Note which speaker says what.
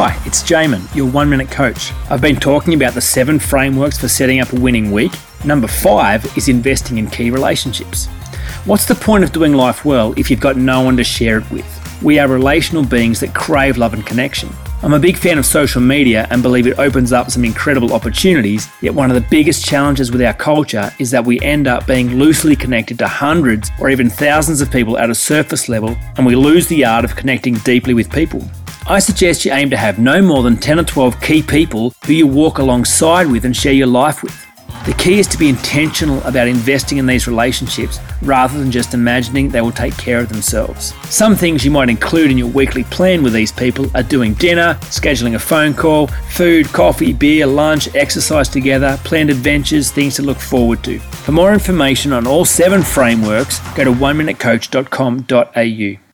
Speaker 1: Hi, it's Jamin, your one minute coach. I've been talking about the seven frameworks for setting up a winning week. Number five is investing in key relationships. What's the point of doing life well if you've got no one to share it with? We are relational beings that crave love and connection. I'm a big fan of social media and believe it opens up some incredible opportunities, yet one of the biggest challenges with our culture is that we end up being loosely connected to hundreds or even thousands of people at a surface level and we lose the art of connecting deeply with people. I suggest you aim to have no more than 10 or 12 key people who you walk alongside with and share your life with. The key is to be intentional about investing in these relationships rather than just imagining they will take care of themselves. Some things you might include in your weekly plan with these people are doing dinner, scheduling a phone call, food, coffee, beer, lunch, exercise together, planned adventures, things to look forward to. For more information on all seven frameworks, go to oneminutecoach.com.au.